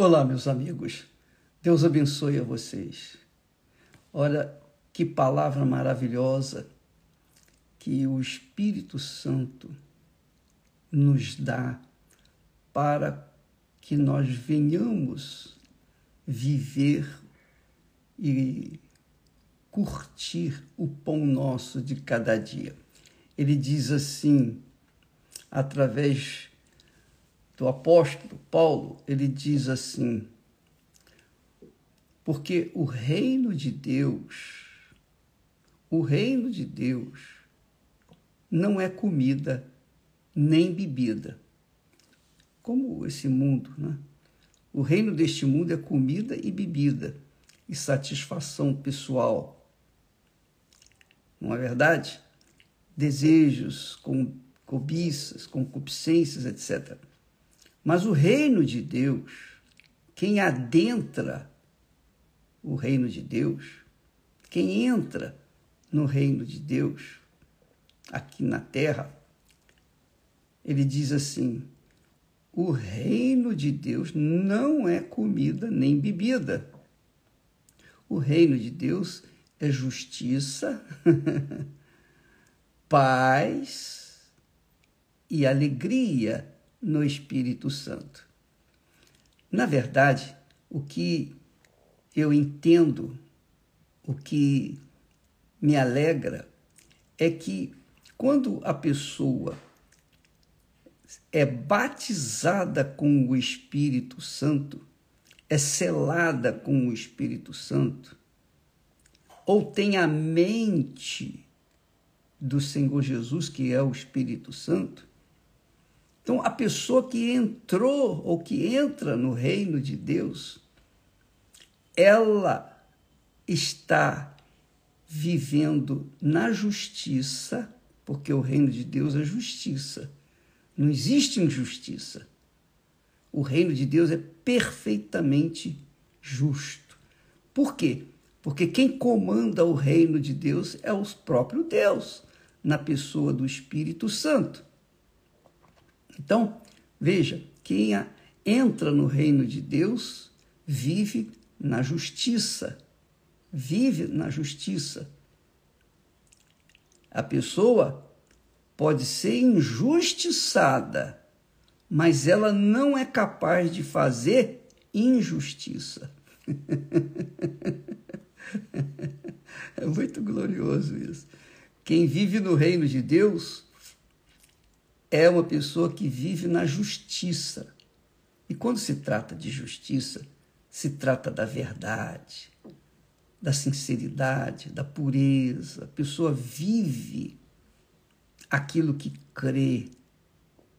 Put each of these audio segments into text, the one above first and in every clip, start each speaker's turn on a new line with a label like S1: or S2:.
S1: Olá, meus amigos. Deus abençoe a vocês. Olha que palavra maravilhosa que o Espírito Santo nos dá para que nós venhamos viver e curtir o pão nosso de cada dia. Ele diz assim, através do apóstolo Paulo, ele diz assim: porque o reino de Deus, o reino de Deus não é comida nem bebida, como esse mundo, né? O reino deste mundo é comida e bebida e satisfação pessoal. Não é verdade? Desejos, cobiças, concupiscências, etc. Mas o reino de Deus, quem adentra o reino de Deus, quem entra no reino de Deus, aqui na terra, ele diz assim: o reino de Deus não é comida nem bebida. O reino de Deus é justiça, paz e alegria no Espírito Santo. Na verdade, o que eu entendo, o que me alegra, é que quando a pessoa é batizada com o Espírito Santo, é selada com o Espírito Santo, ou tem a mente do Senhor Jesus, que é o Espírito Santo, então, a pessoa que entrou ou que entra no reino de Deus, ela está vivendo na justiça, porque o reino de Deus é justiça. Não existe injustiça. O reino de Deus é perfeitamente justo. Por quê? Porque quem comanda o reino de Deus é o próprio Deus, na pessoa do Espírito Santo. Então, veja, quem entra no reino de Deus vive na justiça. Vive na justiça. A pessoa pode ser injustiçada, mas ela não é capaz de fazer injustiça. é muito glorioso isso. Quem vive no reino de Deus é uma pessoa que vive na justiça. E quando se trata de justiça, se trata da verdade, da sinceridade, da pureza. A pessoa vive aquilo que crê.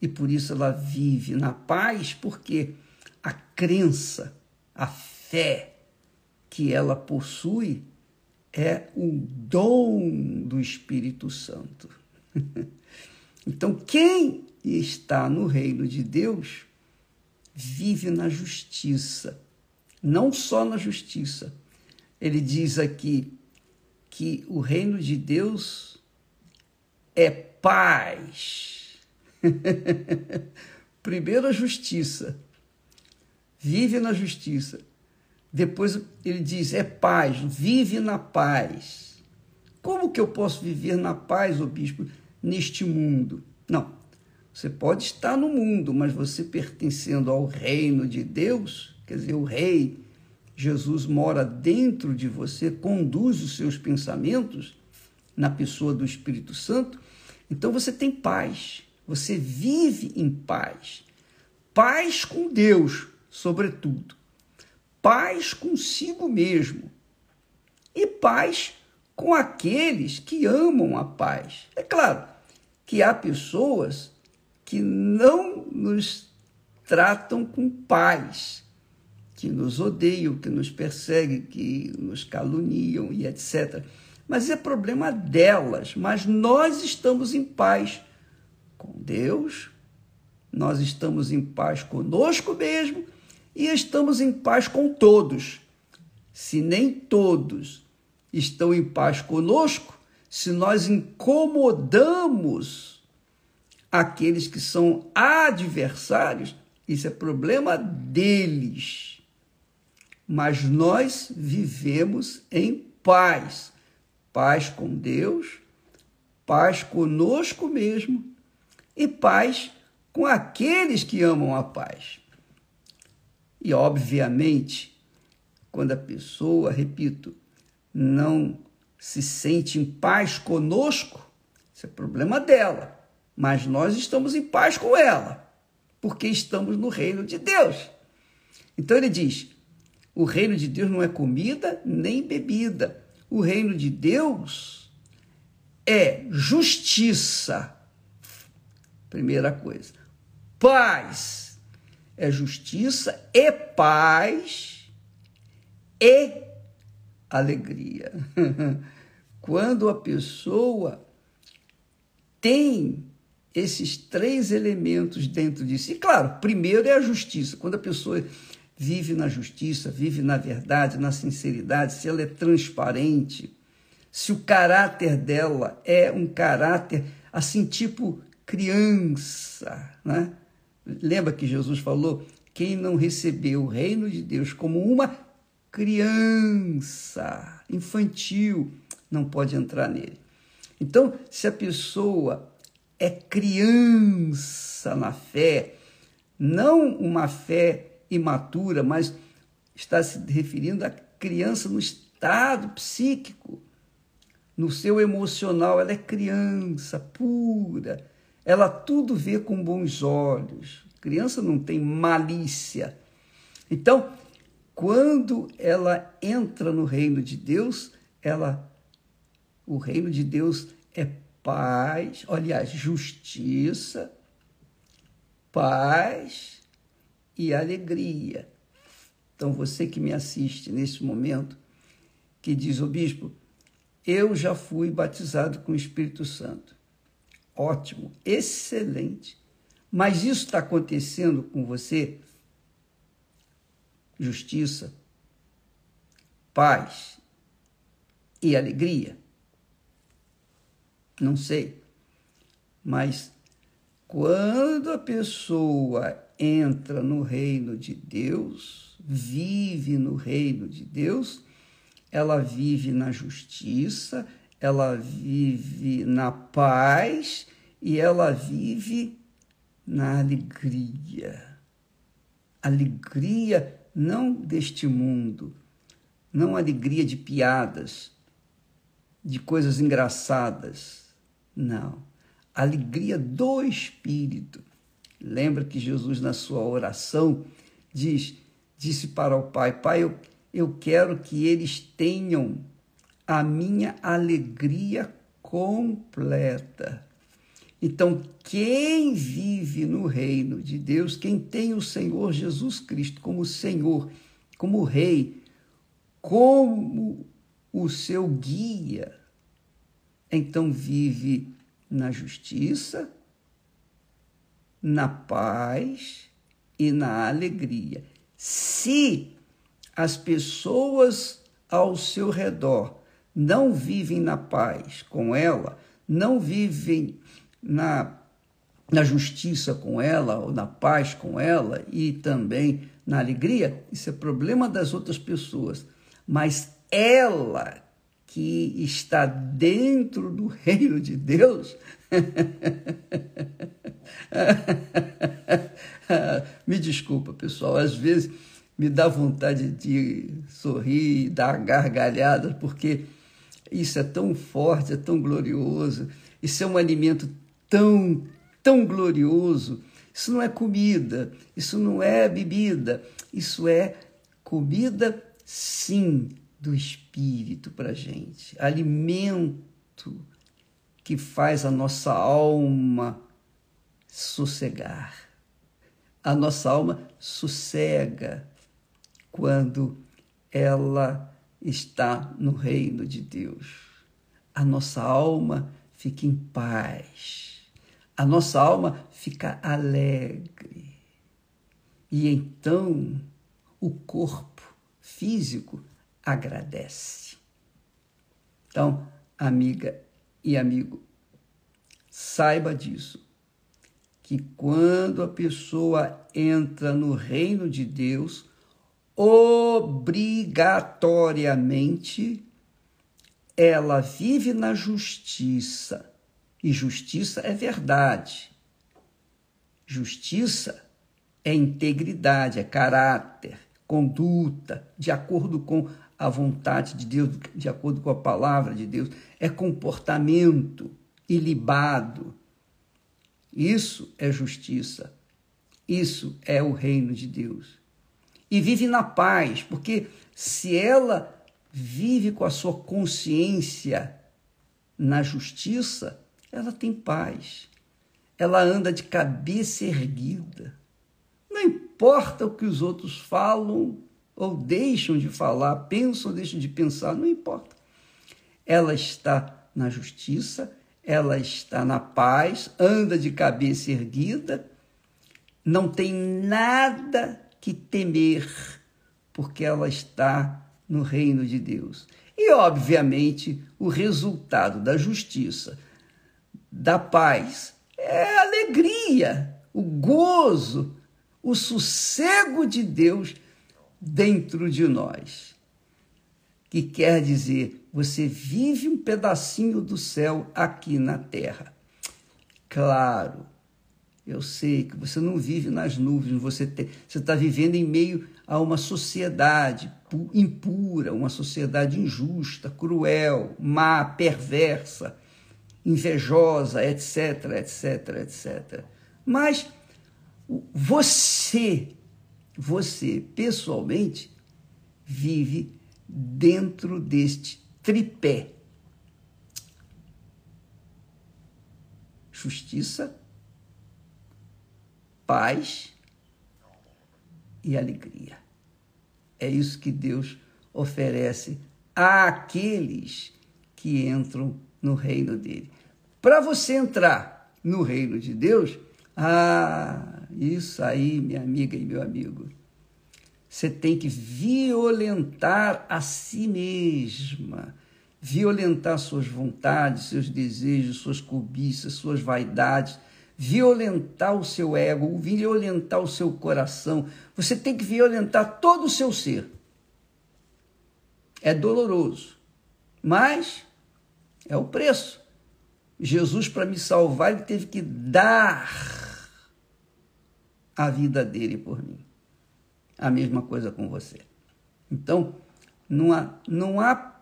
S1: E por isso ela vive na paz, porque a crença, a fé que ela possui é um dom do Espírito Santo. Então, quem está no reino de Deus vive na justiça, não só na justiça. Ele diz aqui que o reino de Deus é paz. Primeiro a justiça. Vive na justiça. Depois ele diz: é paz, vive na paz. Como que eu posso viver na paz, o bispo? Neste mundo. Não. Você pode estar no mundo, mas você pertencendo ao reino de Deus, quer dizer, o rei, Jesus mora dentro de você, conduz os seus pensamentos na pessoa do Espírito Santo. Então você tem paz, você vive em paz. Paz com Deus, sobretudo. Paz consigo mesmo. E paz com aqueles que amam a paz. É claro, que há pessoas que não nos tratam com paz, que nos odeiam, que nos perseguem, que nos caluniam e etc. Mas é problema delas. Mas nós estamos em paz com Deus, nós estamos em paz conosco mesmo e estamos em paz com todos. Se nem todos estão em paz conosco, se nós incomodamos aqueles que são adversários, Isso é problema deles. Mas nós vivemos em paz. Paz com Deus, paz conosco mesmo e paz com aqueles que amam a paz. E, obviamente, quando a pessoa, repito, não se sente em paz conosco, isso é problema dela. Mas nós estamos em paz com ela, porque estamos no reino de Deus. Então ele diz: o reino de Deus não é comida nem bebida. O reino de Deus é justiça. Primeira coisa. Paz. É justiça e paz e alegria. Quando a pessoa tem esses três elementos dentro de si. Claro, primeiro é a justiça. Quando a pessoa vive na justiça, vive na verdade, na sinceridade, se ela é transparente, se o caráter dela é um caráter assim, tipo criança, né? Lembra que Jesus falou: quem não recebeu o reino de Deus como uma criança infantil não pode entrar nele. Então, se a pessoa é criança na fé, não uma fé imatura, mas está se referindo à criança no estado psíquico, no seu emocional, ela é criança pura, ela tudo vê com bons olhos. Criança não tem malícia. Então, quando ela entra no reino de Deus, ela o reino de Deus é paz, aliás, justiça, paz e alegria. Então, você que me assiste nesse momento, que diz o bispo, eu já fui batizado com o Espírito Santo. Ótimo, excelente. Mas isso está acontecendo com você? Justiça, paz e alegria? Não sei. Mas quando a pessoa entra no reino de Deus, vive no reino de Deus, ela vive na justiça, ela vive na paz e ela vive na alegria. Alegria não deste mundo, não alegria de piadas, de coisas engraçadas, não. Alegria do Espírito. Lembra que Jesus, na sua oração, diz, disse para o Pai: Pai, eu, eu quero que eles tenham a minha alegria completa. Então, quem vive no reino de Deus, quem tem o Senhor Jesus Cristo como Senhor, como Rei, como o seu guia, então vive na justiça, na paz e na alegria. Se as pessoas ao seu redor não vivem na paz com ela, não vivem na, na justiça com ela, ou na paz com ela, e também na alegria, isso é problema das outras pessoas. Mas ela que está dentro do reino de Deus, me desculpa, pessoal, às vezes me dá vontade de sorrir, dar gargalhadas, porque isso é tão forte, é tão glorioso, isso é um alimento tão, tão glorioso. Isso não é comida, isso não é bebida, isso é comida, sim, do Espírito para a gente, alimento que faz a nossa alma sossegar. A nossa alma sossega quando ela está no reino de Deus. A nossa alma fica em paz. A nossa alma fica alegre. E então o corpo físico agradece. Então, amiga e amigo, saiba disso, que quando a pessoa entra no reino de Deus, obrigatoriamente ela vive na justiça. E justiça é verdade. Justiça é integridade, é caráter, conduta, de acordo com a vontade de Deus, de acordo com a palavra de Deus, é comportamento ilibado. Isso é justiça. Isso é o reino de Deus. E vive na paz, porque se ela vive com a sua consciência na justiça, ela tem paz. Ela anda de cabeça erguida. Não importa o que os outros falam ou deixam de falar, pensam ou deixam de pensar, não importa. Ela está na justiça, ela está na paz, anda de cabeça erguida, não tem nada que temer, porque ela está no reino de Deus. E, obviamente, o resultado da justiça, da paz, é a alegria, o gozo, o sossego de Deus dentro de nós. Que quer dizer, você vive um pedacinho do céu aqui na terra. Claro, eu sei que você não vive nas nuvens, você está vivendo em meio a uma sociedade impura, uma sociedade injusta, cruel, má, perversa, invejosa, etc, etc, etc. Mas você, você pessoalmente, vive dentro deste tripé: justiça, paz e alegria. É isso que Deus oferece àqueles que entram no reino dele. Para você entrar no reino de Deus, ah, isso aí, minha amiga e meu amigo, você tem que violentar a si mesma, violentar suas vontades, seus desejos, suas cobiças, suas vaidades, violentar o seu ego, violentar o seu coração. Você tem que violentar todo o seu ser. É doloroso, mas é o preço. Jesus, para me salvar, ele teve que dar a vida dele por mim. A mesma coisa com você. Então, não há, não há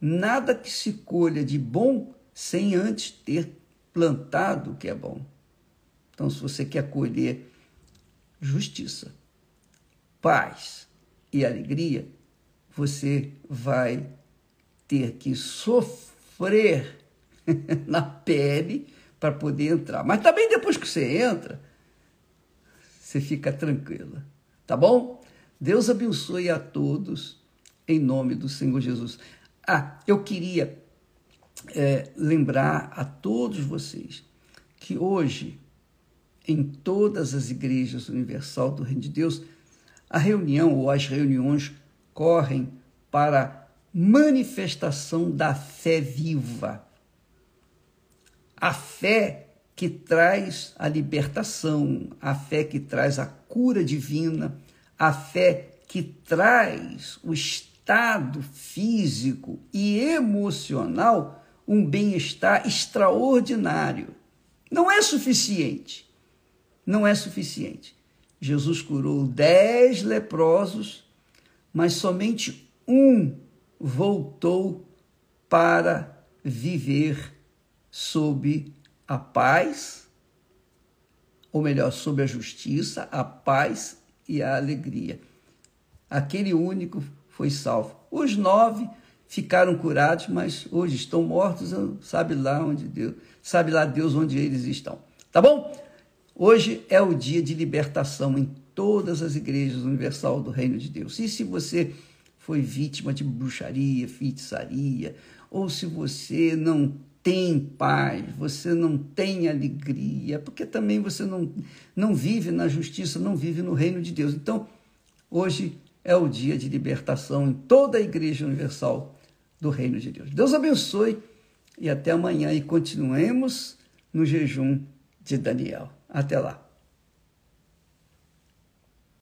S1: nada que se colha de bom sem antes ter plantado o que é bom. Então, se você quer colher justiça, paz e alegria, você vai ter que sofrer na pele para poder entrar. Mas também depois que você entra, você fica tranquila. Tá bom? Deus abençoe a todos em nome do Senhor Jesus. Ah, eu queria é, lembrar a todos vocês que hoje, em todas as igrejas universal do Reino de Deus, a reunião ou as reuniões correm para manifestação da fé viva a fé que traz a libertação, a fé que traz a cura divina, a fé que traz o estado físico e emocional um bem-estar extraordinário. Não é suficiente. Não é suficiente. Jesus curou dez leprosos, mas somente um voltou para viver sob a paz, ou melhor, sob a justiça, a paz e a alegria. Aquele único foi salvo. Os nove ficaram curados, mas hoje estão mortos, sabe lá onde Deus, sabe lá Deus onde eles estão. Tá bom? Hoje é o dia de libertação em todas as igrejas universal do Reino de Deus. E se você foi vítima de bruxaria, feitiçaria, ou se você não tem paz, você não tem alegria, porque também você não, não vive na justiça, não vive no reino de Deus. Então, hoje é o dia de libertação em toda a Igreja Universal do Reino de Deus. Deus abençoe e até amanhã e continuemos no jejum de Daniel. Até lá.